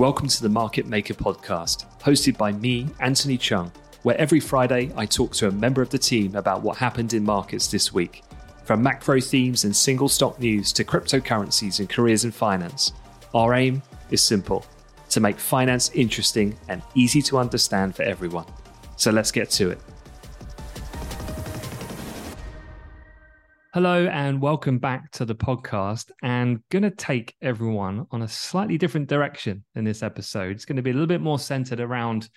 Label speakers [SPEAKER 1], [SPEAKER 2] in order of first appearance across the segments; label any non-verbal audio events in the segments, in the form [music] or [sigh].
[SPEAKER 1] Welcome to the Market Maker podcast, hosted by me, Anthony Cheung, where every Friday I talk to a member of the team about what happened in markets this week. From macro themes and single stock news to cryptocurrencies and careers in finance, our aim is simple to make finance interesting and easy to understand for everyone. So let's get to it. Hello and welcome back to the podcast. And going to take everyone on a slightly different direction in this episode. It's going to be a little bit more centered around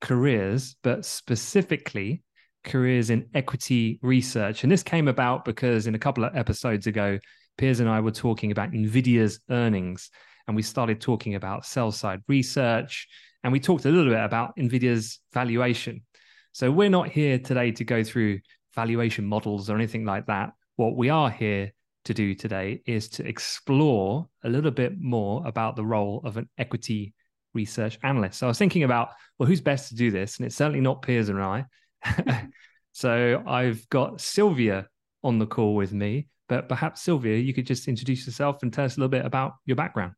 [SPEAKER 1] careers, but specifically careers in equity research. And this came about because in a couple of episodes ago, Piers and I were talking about NVIDIA's earnings, and we started talking about sell side research, and we talked a little bit about NVIDIA's valuation. So we're not here today to go through valuation models or anything like that what we are here to do today is to explore a little bit more about the role of an equity research analyst. So I was thinking about, well, who's best to do this? And it's certainly not Piers and I. [laughs] [laughs] so I've got Silvia on the call with me. But perhaps, Silvia, you could just introduce yourself and tell us a little bit about your background.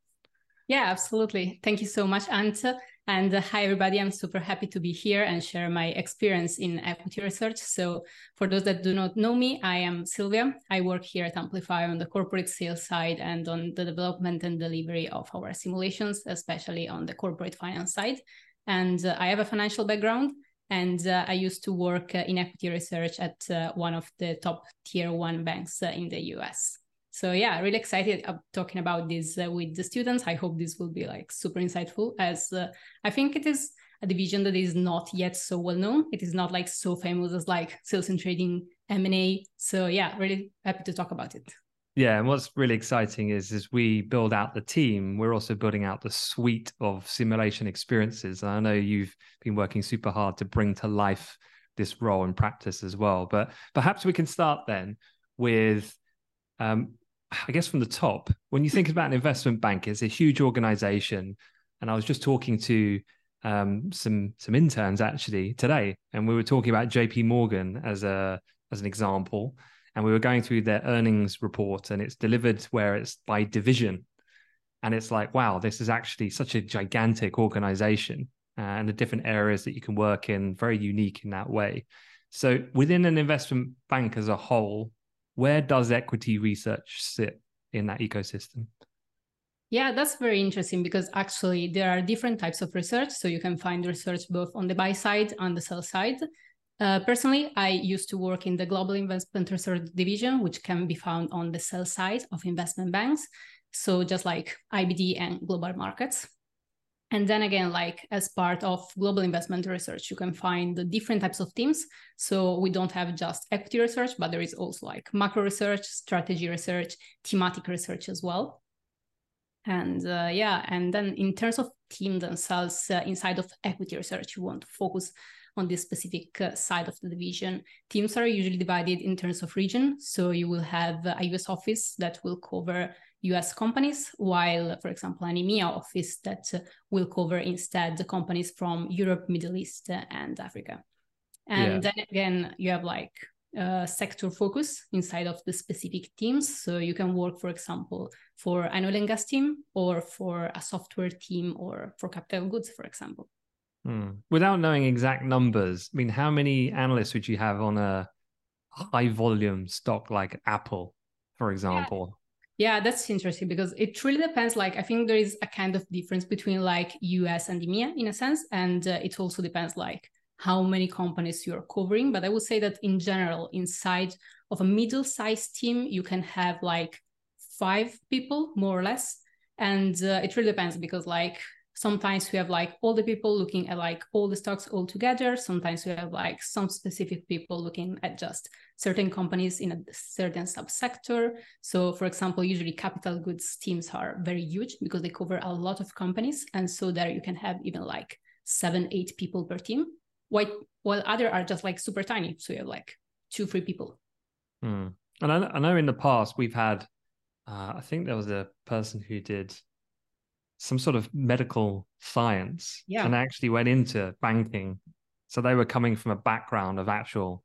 [SPEAKER 2] Yeah, absolutely. Thank you so much, Anta. And uh, hi, everybody. I'm super happy to be here and share my experience in equity research. So, for those that do not know me, I am Silvia. I work here at Amplify on the corporate sales side and on the development and delivery of our simulations, especially on the corporate finance side. And uh, I have a financial background. And uh, I used to work uh, in equity research at uh, one of the top tier one banks uh, in the US so yeah really excited talking about this uh, with the students. I hope this will be like super insightful as uh, i think it is a division that is not yet so well known. It is not like so famous as like sales and trading m&a so yeah really happy to talk about it.
[SPEAKER 1] Yeah and what's really exciting is as we build out the team we're also building out the suite of simulation experiences. And i know you've been working super hard to bring to life this role in practice as well but perhaps we can start then with um, I guess from the top, when you think about an investment bank, it's a huge organization. And I was just talking to um, some some interns actually today, and we were talking about JP Morgan as a as an example, and we were going through their earnings report, and it's delivered where it's by division, and it's like, wow, this is actually such a gigantic organization, uh, and the different areas that you can work in, very unique in that way. So within an investment bank as a whole, where does equity research sit in that ecosystem?
[SPEAKER 2] Yeah, that's very interesting because actually there are different types of research. So you can find research both on the buy side and the sell side. Uh, personally, I used to work in the global investment research division, which can be found on the sell side of investment banks. So just like IBD and global markets. And then again, like as part of global investment research, you can find the different types of teams. So we don't have just equity research, but there is also like macro research, strategy research, thematic research as well. And uh, yeah, and then in terms of team themselves, uh, inside of equity research, you want to focus on this specific uh, side of the division. Teams are usually divided in terms of region. So you will have a US office that will cover US companies, while, for example, an EMEA office that will cover instead the companies from Europe, Middle East, and Africa. And yeah. then again, you have like uh, sector focus inside of the specific teams. So you can work, for example, for an oil and gas team or for a software team or for capital goods, for example.
[SPEAKER 1] Hmm. Without knowing exact numbers, I mean, how many analysts would you have on a high volume stock like Apple, for example?
[SPEAKER 2] Yeah, that's interesting because it really depends. Like, I think there is a kind of difference between like US and EMEA in a sense, and uh, it also depends like how many companies you're covering. But I would say that in general, inside of a middle-sized team, you can have like five people more or less, and uh, it really depends because like sometimes we have like all the people looking at like all the stocks all together. Sometimes we have like some specific people looking at just certain companies in a certain subsector. So for example usually capital goods teams are very huge because they cover a lot of companies. And so there you can have even like seven eight people per team while while other are just like super tiny. So you have like two three people.
[SPEAKER 1] Hmm. and I, I know in the past we've had uh, i think there was a person who did some sort of medical science yeah. and actually went into banking. So they were coming from a background of actual,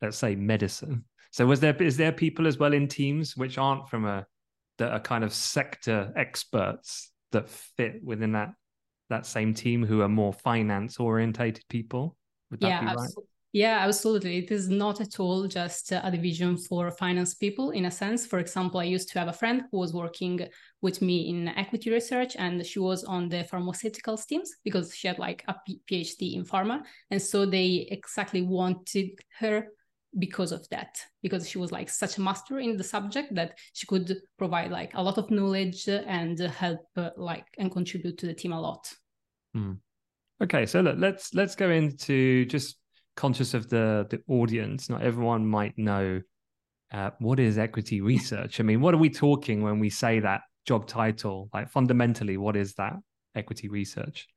[SPEAKER 1] let's say, medicine. So was there is there people as well in teams which aren't from a that are kind of sector experts that fit within that that same team who are more finance orientated people? Would that
[SPEAKER 2] yeah,
[SPEAKER 1] be right?
[SPEAKER 2] absolutely. Yeah, absolutely. It is not at all just a division for finance people in a sense. For example, I used to have a friend who was working with me in equity research and she was on the pharmaceuticals teams because she had like a PhD in pharma. And so they exactly wanted her because of that because she was like such a master in the subject that she could provide like a lot of knowledge and help like and contribute to the team a lot
[SPEAKER 1] mm. okay so look, let's let's go into just conscious of the the audience not everyone might know uh, what is equity research i mean what are we talking when we say that job title like fundamentally what is that equity research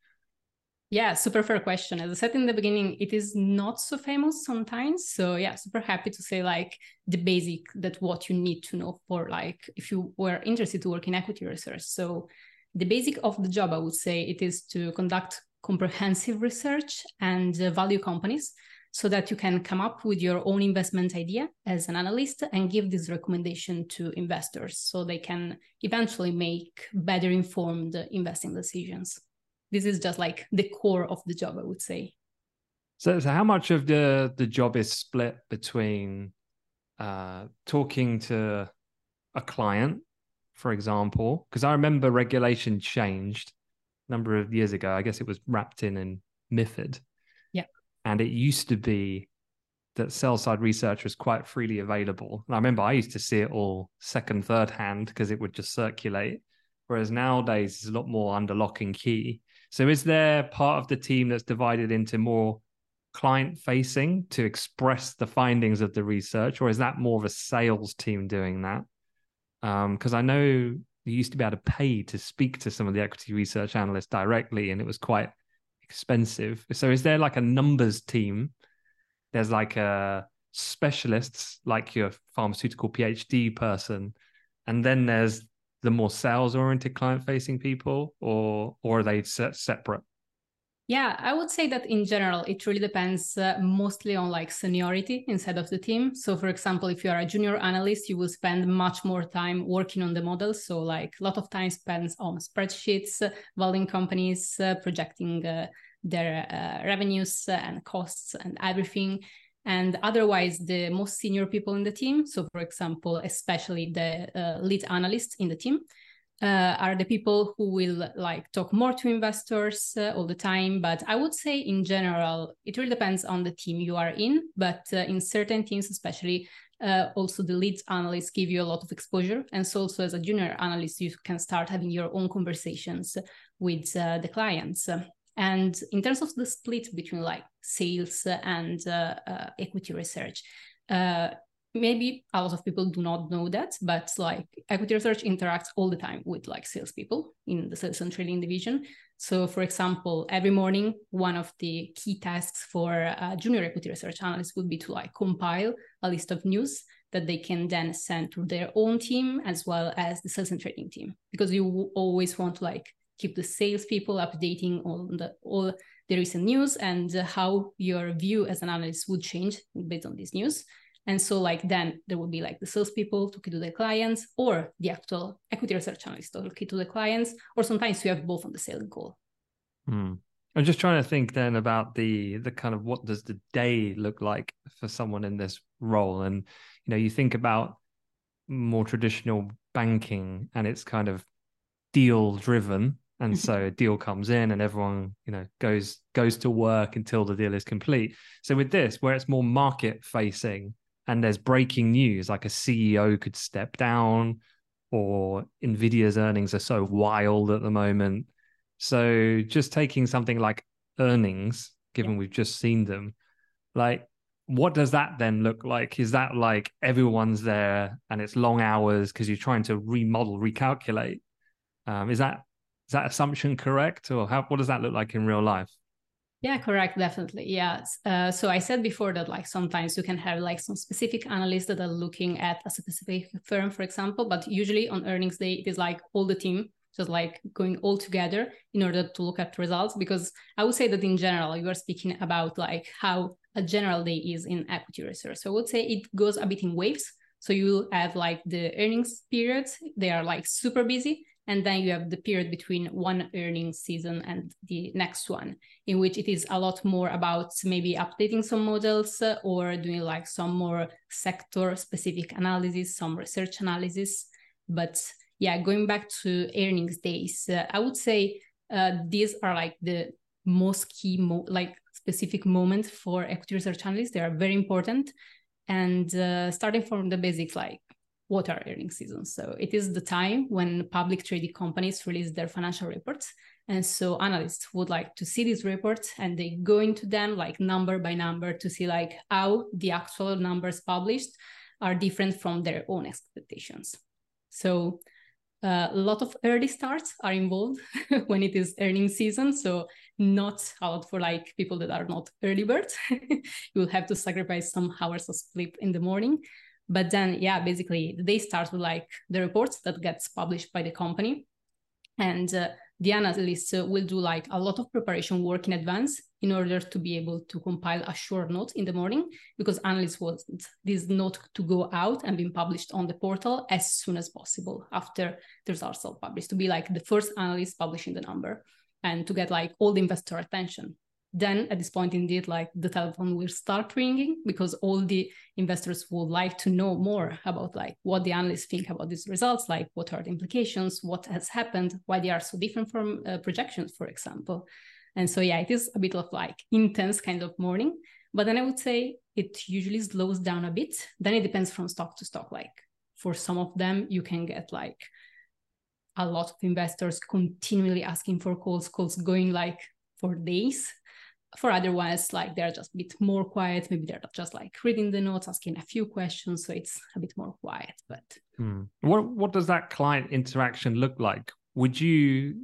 [SPEAKER 2] yeah, super fair question. As I said in the beginning, it is not so famous sometimes. So yeah, super happy to say like the basic that what you need to know for like if you were interested to work in equity research. So the basic of the job, I would say, it is to conduct comprehensive research and uh, value companies so that you can come up with your own investment idea as an analyst and give this recommendation to investors so they can eventually make better informed investing decisions. This is just like the core of the job i would say.
[SPEAKER 1] So, so how much of the the job is split between uh, talking to a client for example? Because i remember regulation changed a number of years ago. I guess it was wrapped in in mifid and it used to be that sell side research was quite freely available and i remember i used to see it all second third hand because it would just circulate whereas nowadays it's a lot more under lock and key so is there part of the team that's divided into more client facing to express the findings of the research, or is that more of a sales team doing that? Because um, I know you used to be able to pay to speak to some of the equity research analysts directly, and it was quite expensive. So is there like a numbers team? There's like a specialists, like your pharmaceutical PhD person, and then there's the more sales oriented client facing people or or are they separate
[SPEAKER 2] yeah i would say that in general it really depends uh, mostly on like seniority inside of the team. So for example if you are a junior analyst you will spend much more time working on the models so like a lot of time spent on spreadsheets uh, valuing companies uh, projecting uh, their uh, revenues and costs and everything. And otherwise the most senior people in the team so for example especially the uh, lead analysts in the team uh, are the people who will like talk more to investors uh, all the time. But i would say in general it really depends on the team you are in. But uh, in certain teams especially uh, also the lead analysts give you a lot of exposure. And so also as a junior analyst you can start having your own conversations with uh, the clients. And in terms of the split between like sales and uh, equity research, maybe a lot of people do not know that, but like equity research interacts all the time with like salespeople in the sales and trading division. So, for example, every morning, one of the key tasks for junior equity research analyst would be to like compile a list of news that they can then send to their own team as well as the sales and trading team, because you always want to like keep the salespeople updating on the all the recent news and how your view as an analyst would change based on this news. And so, like, then there would be like the salespeople talking to the clients, or the actual equity research analyst talking to the clients, or sometimes you have both on the sales call.
[SPEAKER 1] Hmm. I'm just trying to think then about the the kind of what does the day look like for someone in this role, and you know, you think about more traditional banking, and it's kind of deal driven and mm-hmm. so a deal comes in and everyone you know goes goes to work until the deal is complete so with this where it's more market facing and there's breaking news like a ceo could step down or nvidia's earnings are so wild at the moment so just taking something like earnings given yeah. we've just seen them like what does that then look like is that like everyone's there and it's long hours because you're trying to remodel recalculate um, is that is that assumption correct, or how? What does that look like in real life?
[SPEAKER 2] Yeah, correct. Definitely. Yeah. Uh, so I said before that like sometimes you can have like some specific analysts that are looking at a specific firm, for example, but usually on earnings day it is like all the team just like going all together in order to look at results. Because I would say that in general you are speaking about like how a general day is in equity research. So I would say it goes a bit in waves. So you have like the earnings periods; they are like super busy, And then you have the period between one earnings season and the next one, in which it is a lot more about maybe updating some models uh, or doing like some more sector specific analysis, some research analysis. But yeah, going back to earnings days, uh, I would say uh, these are like the most key, mo- like specific moments for equity research analysts. They are very important. And uh, starting from the basics, like what are earnings seasons? So it is the time when public traded companies release their financial reports. And so analysts would like to see these reports and they go into them like number by number to see like how the actual numbers published are different from their own expectations. So uh, a lot of early starts are involved [laughs] when it is earning season. So not a lot for like people that are not early birds. [laughs] you will have to sacrifice some hours of sleep in the morning. But then, yeah, basically they start with like the reports that gets published by the company. And uh, the analysts uh, will do like a lot of preparation work in advance in order to be able to compile a short note in the morning because analysts want this note to go out and be published on the portal as soon as possible after the results are published to be like the first analyst publishing the number and to get like all the investor attention then at this point indeed like the telephone will start ringing because all the investors would like to know more about like what the analysts think about these results like what are the implications what has happened why they are so different from uh, projections for example. And so yeah it is a bit of like intense kind of morning but then i would say it usually slows down a bit. Then it depends from stock to stock. Like for some of them you can get like a lot of investors continually asking for calls calls going like for days for otherwise like they're just a bit more quiet maybe they're just like reading the notes asking a few questions so it's a bit more quiet but
[SPEAKER 1] hmm. what what does that client interaction look like would you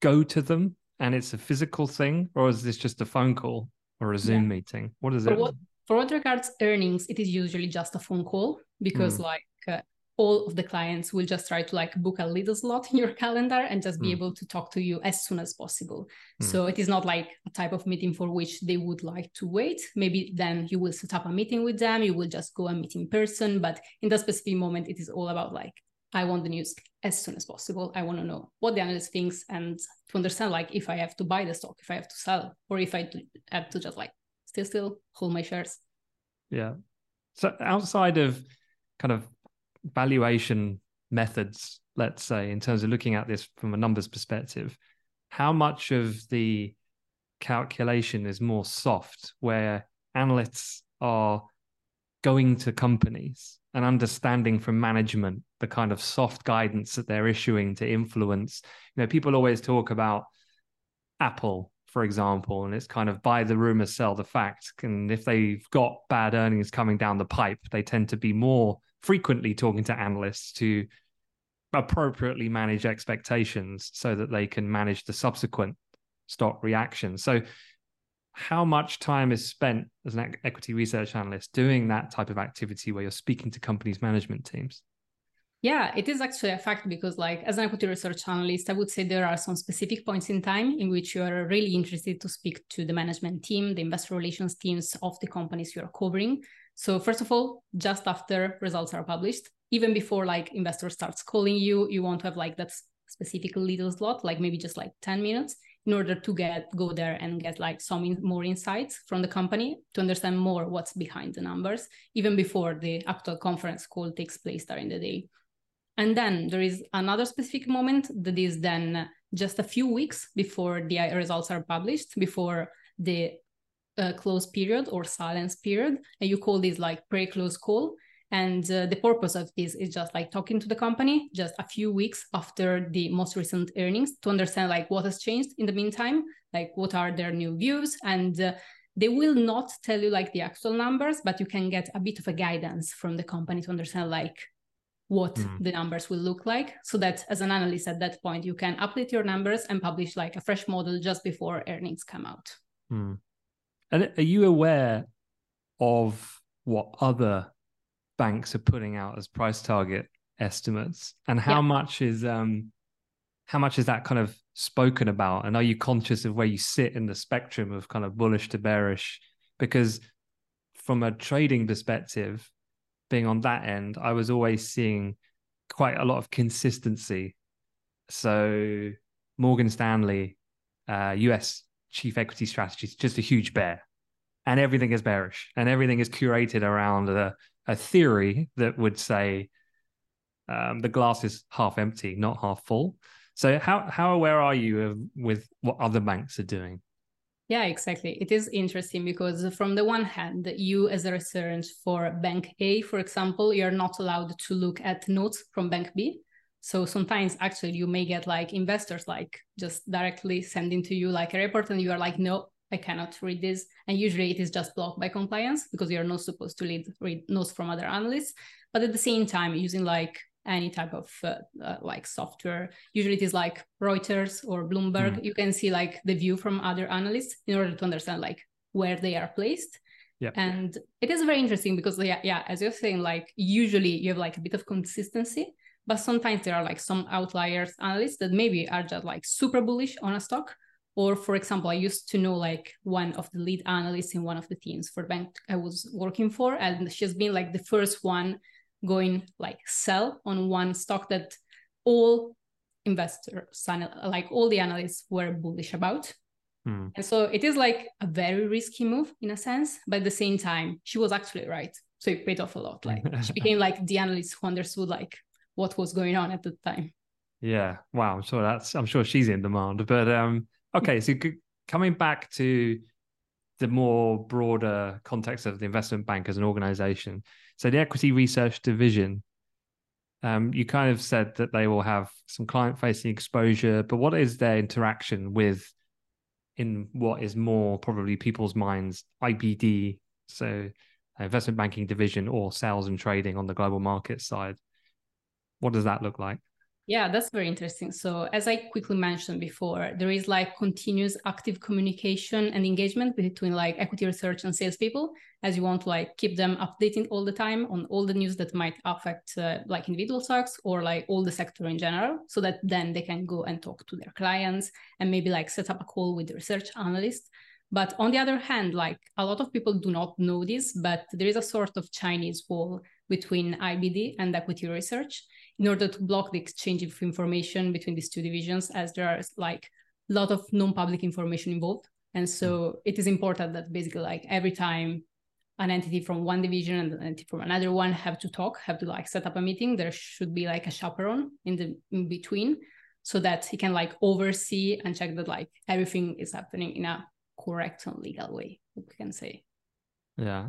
[SPEAKER 1] go to them and it's a physical thing or is this just a phone call or a zoom yeah. meeting what is
[SPEAKER 2] for
[SPEAKER 1] it
[SPEAKER 2] what, for what regards earnings it is usually just a phone call because hmm. like uh, all of the clients will just try to like book a little slot in your calendar and just be mm. able to talk to you as soon as possible. Mm. So it is not like a type of meeting for which they would like to wait. Maybe then you will set up a meeting with them, you will just go and meet in person. But in that specific moment, it is all about like, I want the news as soon as possible. I want to know what the analyst thinks and to understand like if I have to buy the stock, if I have to sell, or if I have to just like still still hold my shares.
[SPEAKER 1] Yeah. So outside of kind of valuation methods, let's say, in terms of looking at this from a numbers perspective, how much of the calculation is more soft, where analysts are going to companies and understanding from management the kind of soft guidance that they're issuing to influence. You know, people always talk about Apple, for example, and it's kind of buy the rumor, sell the fact. And if they've got bad earnings coming down the pipe, they tend to be more frequently talking to analysts to appropriately manage expectations so that they can manage the subsequent stock reaction. So, how much time is spent as an equity research analyst doing that type of activity where you're speaking to companies' management teams?
[SPEAKER 2] Yeah, it is actually a fact because, like, as an equity research analyst, I would say there are some specific points in time in which you are really interested to speak to the management team, the investor relations teams of the companies you are covering. So first of all, just after results are published, even before like investor starts calling you, you want to have like that specific little slot, like maybe just like 10 minutes in order to get go there and get like some in, more insights from the company to understand more what's behind the numbers, even before the actual conference call takes place during the day. And then there is another specific moment that is then just a few weeks before the results are published, before the uh, close period or silence period and you call this like pre-close call and uh, the purpose of this is just like talking to the company just a few weeks after the most recent earnings to understand like what has changed in the meantime like what are their new views and uh, they will not tell you like the actual numbers but you can get a bit of a guidance from the company to understand like what mm. the numbers will look like so that as an analyst at that point you can update your numbers and publish like a fresh model just before earnings come out
[SPEAKER 1] mm. And are you aware of what other banks are putting out as price target estimates, and how yeah. much is um how much is that kind of spoken about? And are you conscious of where you sit in the spectrum of kind of bullish to bearish? Because from a trading perspective, being on that end, I was always seeing quite a lot of consistency So Morgan Stanley, uh, US chief equity strategy is just a huge bear, and everything is bearish, and everything is curated around a, a theory that would say um, the glass is half empty, not half full. So how how aware are you of with what other banks are doing?
[SPEAKER 2] Yeah, exactly. It is interesting because from the one hand, you as a research for bank A, for example, you're not allowed to look at notes from bank B. So sometimes actually you may get like investors like just directly sending to you like a report and you are like, no, I cannot read this. And usually it is just blocked by compliance because you're not supposed to read, read notes from other analysts. But at the same time, using like any type of uh, uh, like software. Usually it is like Reuters or Bloomberg. Mm. You can see like the view from other analysts in order to understand like where they are placed.
[SPEAKER 1] Yeah.
[SPEAKER 2] And it is very interesting because yeah, yeah, as you're saying, like usually you have like a bit of consistency, but sometimes there are like some outliers analysts that maybe are just like super bullish on a stock. Or for example, I used to know like one of the lead analysts in one of the teams for the bank I was working for, and she's been like the first one going like sell on one stock that all investors like all the analysts were bullish about
[SPEAKER 1] hmm.
[SPEAKER 2] and so it is like a very risky move in a sense but at the same time she was actually right so it paid off a lot like she [laughs] became like the analyst who understood like what was going on at the time.
[SPEAKER 1] Yeah. Wow. I'm sure that's i'm sure she's in demand. But um okay. So coming back to the more broader context of the investment bank as an organization. So the equity research division, um, you kind of said that they will have some client facing exposure, but what is their interaction with in what is more probably people's minds IBD, so investment banking division or sales and trading on the global market side? What does that look like?
[SPEAKER 2] Yeah, that's very interesting. So, as I quickly mentioned before, there is like continuous active communication and engagement between like equity research and salespeople, as you want to like keep them updating all the time on all the news that might affect uh, like individual stocks or like all the sector in general, so that then they can go and talk to their clients and maybe like set up a call with the research analyst. But on the other hand, like a lot of people do not know this, but there is a sort of Chinese wall between IBD and equity research in order to block the exchange of information between these two divisions as there are like a lot of non-public information involved. And so hmm. it is important that basically like every time an entity from one division and an entity from another one have to talk have to like set up a meeting there should be like a chaperone in the in between so that he can like oversee and check that like everything is happening in a correct and legal way we can say.
[SPEAKER 1] Yeah.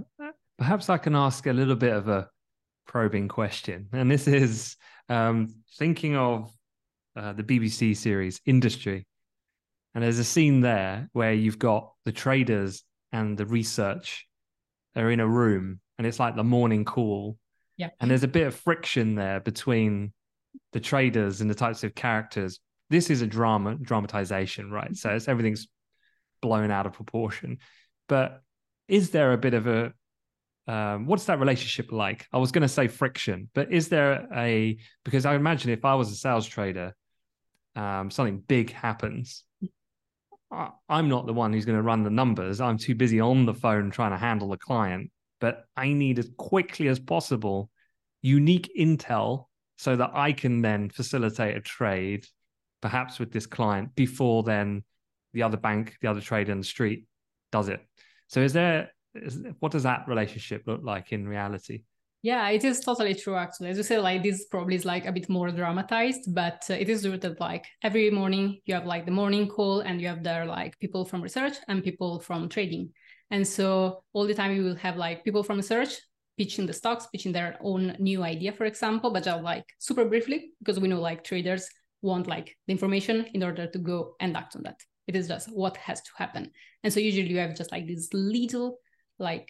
[SPEAKER 1] Perhaps i can ask a little bit of a probing question and this is um, thinking of uh, the BBC series Industry, and there's a scene there where you've got the traders and the research are in a room, and it's like the morning call.
[SPEAKER 2] Yeah.
[SPEAKER 1] And there's a bit of friction there between the traders and the types of characters. This is a drama dramatization, right? So it's everything's blown out of proportion. But is there a bit of a um, what's that relationship like? I was going to say friction, but is there a because I imagine if I was a sales trader, um, something big happens. I, I'm not the one who's going to run the numbers. I'm too busy on the phone trying to handle the client. But I need as quickly as possible unique intel so that I can then facilitate a trade, perhaps with this client before then the other bank, the other trader in the street does it. So is there what does that relationship look like in reality?
[SPEAKER 2] Yeah, it is totally true. Actually, as you said, like this probably is like a bit more dramatized, but uh, it is rooted like every morning you have like the morning call, and you have there like people from research and people from trading, and so all the time you will have like people from research pitching the stocks, pitching their own new idea, for example, but just like super briefly because we know like traders want like the information in order to go and act on that. It is just what has to happen, and so usually you have just like this little like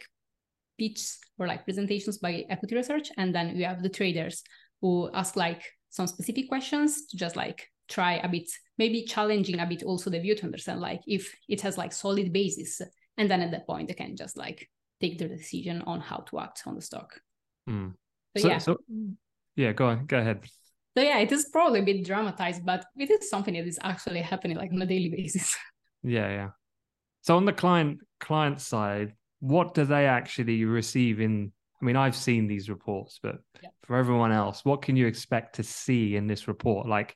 [SPEAKER 2] pitches or like presentations by equity research and then you have the traders who ask like some specific questions to just like try a bit maybe challenging a bit also the view to understand like if it has like solid basis. And then at that point they can just like take the decision on how to act on the stock.
[SPEAKER 1] Mm. so, yeah. so yeah go on go ahead.
[SPEAKER 2] So yeah it is probably a bit dramatized but it is something that is actually happening like on a daily basis.
[SPEAKER 1] Yeah yeah. So on the client client side what do they actually receive in I mean, I've seen these reports, but yeah. for everyone else, what can you expect to see in this report? Like,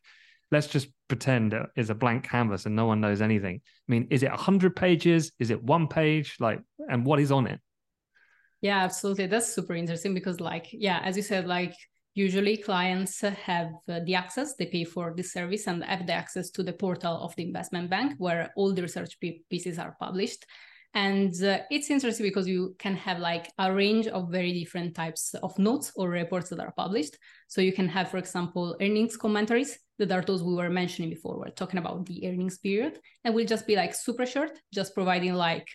[SPEAKER 1] let's just pretend it's a blank canvas and no one knows anything. I mean, is it 100 pages? Is it one page? Like, and what is on it?
[SPEAKER 2] Yeah, absolutely. That's super interesting because, like, yeah, as you said, like, usually clients have the access, they pay for the service and have the access to the portal of the investment bank where all the research pieces are published. And uh, it's interesting because you can have like a range of very different types of notes or reports that are published. So you can have, for example, earnings commentaries that are those we were mentioning before. We're talking about the earnings period, and will just be like super short, just providing like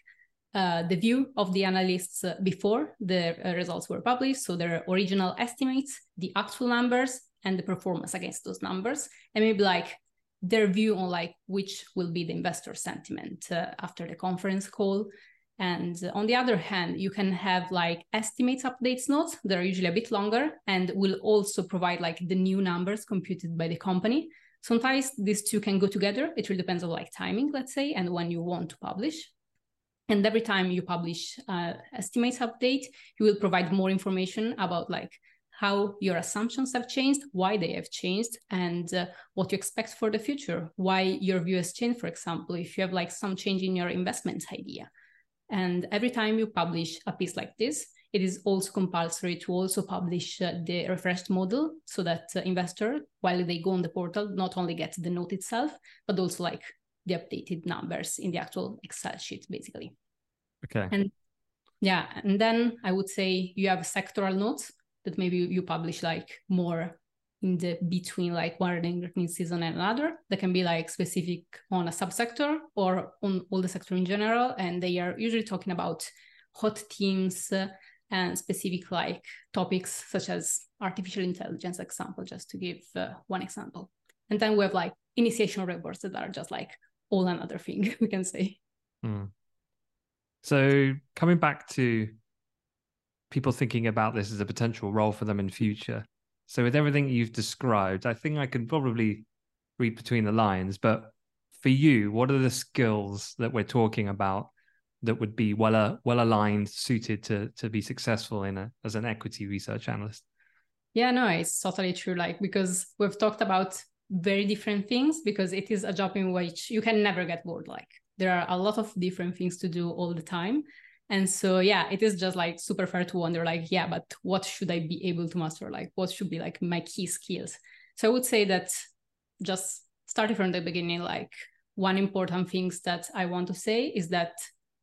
[SPEAKER 2] uh, the view of the analysts uh, before the uh, results were published. So their original estimates, the actual numbers, and the performance against those numbers, and maybe like their view on like which will be the investor sentiment uh, after the conference call. And on the other hand, you can have like estimates updates notes that are usually a bit longer and will also provide like the new numbers computed by the company. Sometimes these two can go together. It really depends on like timing, let's say, and when you want to publish. And every time you publish uh, estimates update, you will provide more information about like how your assumptions have changed, why they have changed, and uh, what you expect for the future, why your view has changed, for example, if you have like some change in your investment idea. And every time you publish a piece like this, it is also compulsory to also publish uh, the refreshed model so that uh, investor, while they go on the portal, not only get the note itself, but also like the updated numbers in the actual Excel sheet, basically.
[SPEAKER 1] Okay.
[SPEAKER 2] And yeah, and then I would say you have sectoral notes that maybe you publish like more in the between like one earnings season and another that can be like specific on a subsector or on all the sector in general. And they are usually talking about hot themes uh, and specific like topics such as artificial intelligence example just to give uh, one example. And then we have like initiation reports that are just like all another thing [laughs] we can say.
[SPEAKER 1] Mm. so coming back to people thinking about this as a potential role for them in future. So with everything you've described, I think I can probably read between the lines. But for you, what are the skills that we're talking about that would be well uh, well aligned, suited to to be successful in a, as an equity research analyst?
[SPEAKER 2] Yeah, no, it's totally true. Like because we've talked about very different things because it is a job in which you can never get bored. Like there are a lot of different things to do all the time and so yeah it is just like super fair to wonder like yeah but what should i be able to master? Like what should be like my key skills? So i would say that just starting from the beginning like one important things that i want to say is that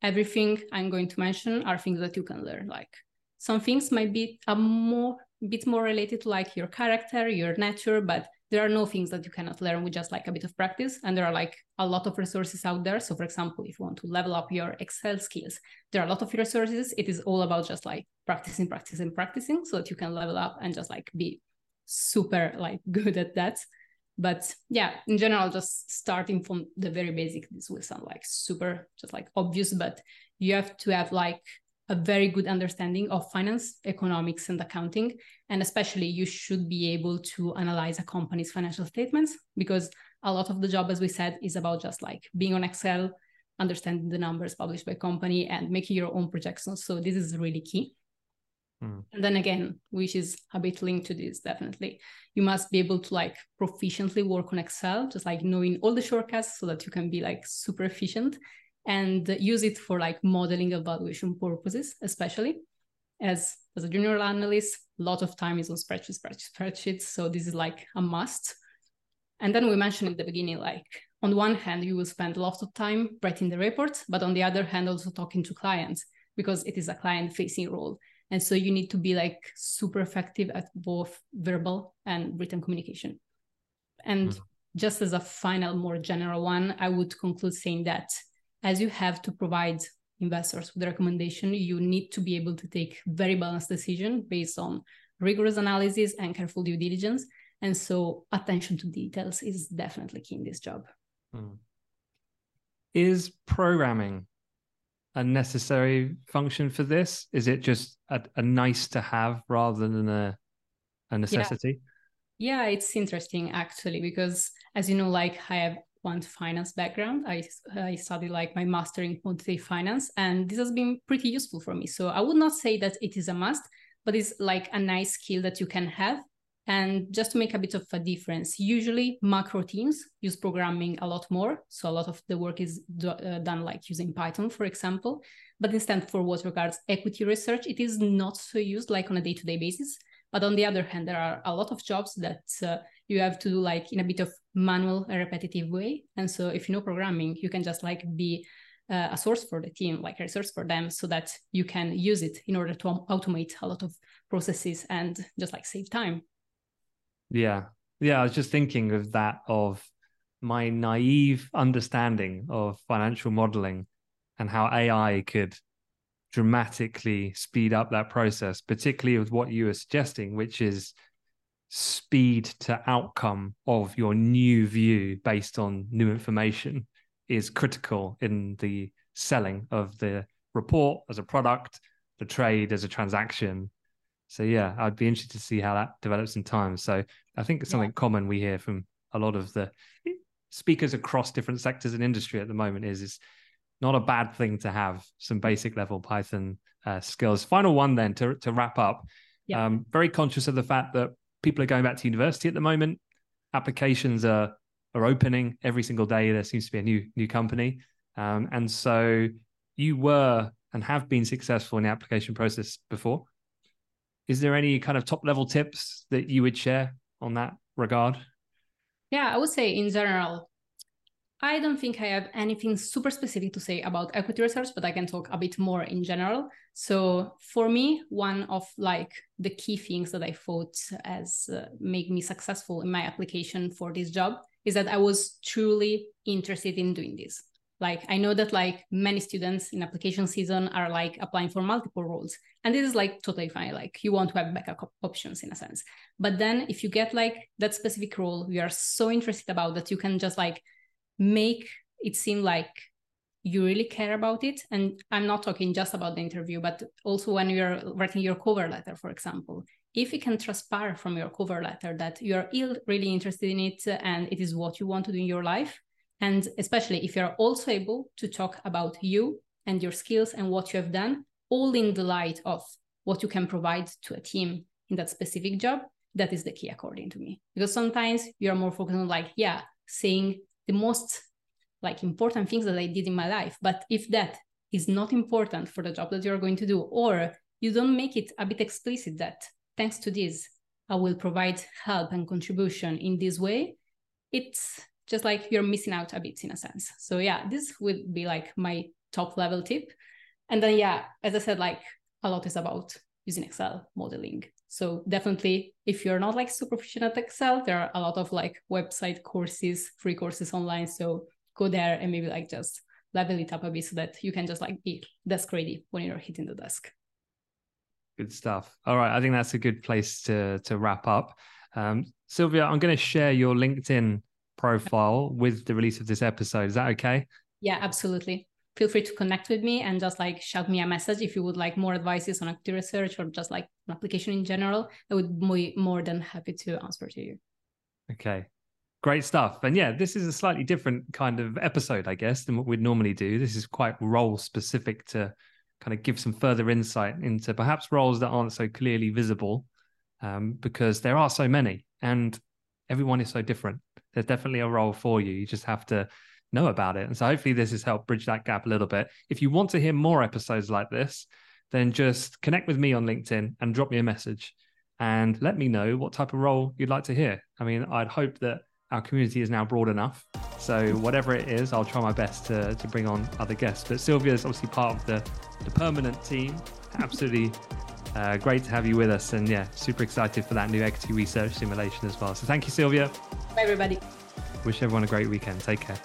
[SPEAKER 2] everything i'm going to mention are things that you can learn. Like some things might be a more bit more related to like your character your nature but there are no things that you cannot learn with just like a bit of practice and there are like a lot of resources out there. So for example if you want to level up your excel skills there are a lot of resources. It is all about just like practicing practicing practicing so that you can level up and just like be super like [laughs] good at that. But yeah in general just starting from the very basic this will sound like super just like obvious but you have to have like a very good understanding of finance, economics, and accounting. And especially, you should be able to analyze a company's financial statements because a lot of the job, as we said, is about just like being on Excel, understanding the numbers published by company, and making your own projections. So, this is really key. Mm. And then again, which is a bit linked to this, definitely, you must be able to like proficiently work on Excel, just like knowing all the shortcuts so that you can be like super efficient and use it for like modeling evaluation purposes, especially as as a junior analyst, a lot of time is on spreadsheets, spreadsheets, spreadsheets. So this is like a must. And then we mentioned in the beginning, like on one hand, you will spend a lot of time writing the reports, but on the other hand, also talking to clients because it is a client facing role. And so you need to be like super effective at both verbal and written communication. And mm-hmm. just as a final, more general one, I would conclude saying that as you have to provide investors with a recommendation, you need to be able to take very balanced decision based on rigorous analysis and careful due diligence. And so attention to details is definitely key in this job. Hmm.
[SPEAKER 1] Is programming a necessary function for this? Is it just a, a nice to have rather than a, a necessity?
[SPEAKER 2] Yeah. yeah, it's interesting actually, because as you know, like I have quant finance background. I, I studied like my master in quantitative finance, and this has been pretty useful for me. So I would not say that it is a must, but it's like a nice skill that you can have And just to make a bit of a difference, usually macro teams use programming a lot more. So a lot of the work is do, uh, done like using Python, for example. But instead, for what regards equity research, it is not so used like on a day to day basis. But on the other hand, there are a lot of jobs that uh, you have to do like in a bit of manual repetitive way. And so if you know programming, you can just like be uh, a source for the team, like a resource for them, so that you can use it in order to automate a lot of processes and just like save time.
[SPEAKER 1] Yeah. Yeah. I was just thinking of that, of my naive understanding of financial modeling and how AI could dramatically speed up that process, particularly with what you were suggesting, which is speed to outcome of your new view based on new information is critical in the selling of the report as a product, the trade as a transaction, so yeah, I'd be interested to see how that develops in time. So I think it's something yeah. common we hear from a lot of the speakers across different sectors and industry at the moment is it's not a bad thing to have some basic level Python uh, skills. Final one then to to wrap up. Yeah. Um, very conscious of the fact that people are going back to university at the moment. Applications are are opening every single day. There seems to be a new new company, um, and so you were and have been successful in the application process before is there any kind of top level tips that you would share on that regard?
[SPEAKER 2] Yeah, I would say in general, I don't think I have anything super specific to say about equity research, but I can talk a bit more in general. So for me, one of like the key things that I thought as uh, make me successful in my application for this job is that I was truly interested in doing this. Like i know that like many students in application season are like applying for multiple roles and this is like totally fine. Like you want to have backup options in a sense. But then if you get like that specific role you are so interested about that you can just like make it seem like you really care about it and i'm not talking just about the interview but also when you're writing your cover letter for example if you can transpire from your cover letter that you're really interested in it and it is what you want to do in your life and especially if you're also able to talk about you and your skills and what you have done, all in the light of what you can provide to a team in that specific job, that is the key, according to me. Because sometimes you're more focused on, like, yeah, saying the most like important things that I did in my life. But if that is not important for the job that you're going to do, or you don't make it a bit explicit that thanks to this, I will provide help and contribution in this way, it's just like you're missing out a bit in a sense. So yeah, this would be like my top level tip. And then yeah, as I said, like a lot is about using Excel modeling. So definitely if you're not like super proficient at Excel, there are a lot of like website courses, free courses online. So go there and maybe like just level it up a bit so that you can just like be desk ready when you're hitting the desk.
[SPEAKER 1] Good stuff. All right. I think that's a good place to to wrap up. Um, Silvia, I'm going to share your LinkedIn profile with the release of this episode. Is that okay?
[SPEAKER 2] Yeah, absolutely. Feel free to connect with me and just like shout me a message if you would like more advices on active research or just like an application in general. I would be more than happy to answer to you.
[SPEAKER 1] Okay. Great stuff. And yeah, this is a slightly different kind of episode, I guess, than what we'd normally do. This is quite role specific to kind of give some further insight into perhaps roles that aren't so clearly visible um, because there are so many and everyone is so different there's definitely a role for you. You just have to know about it. And so hopefully this has helped bridge that gap a little bit. If you want to hear more episodes like this, then just connect with me on LinkedIn and drop me a message and let me know what type of role you'd like to hear. I mean, I'd hope that our community is now broad enough. So whatever it is, I'll try my best to, to bring on other guests. But Silvia is obviously part of the, the permanent team. Absolutely uh, great to have you with us. And yeah, super excited for that new equity research simulation as well. So thank you, Silvia.
[SPEAKER 2] Bye, everybody.
[SPEAKER 1] Wish everyone a great weekend. Take care.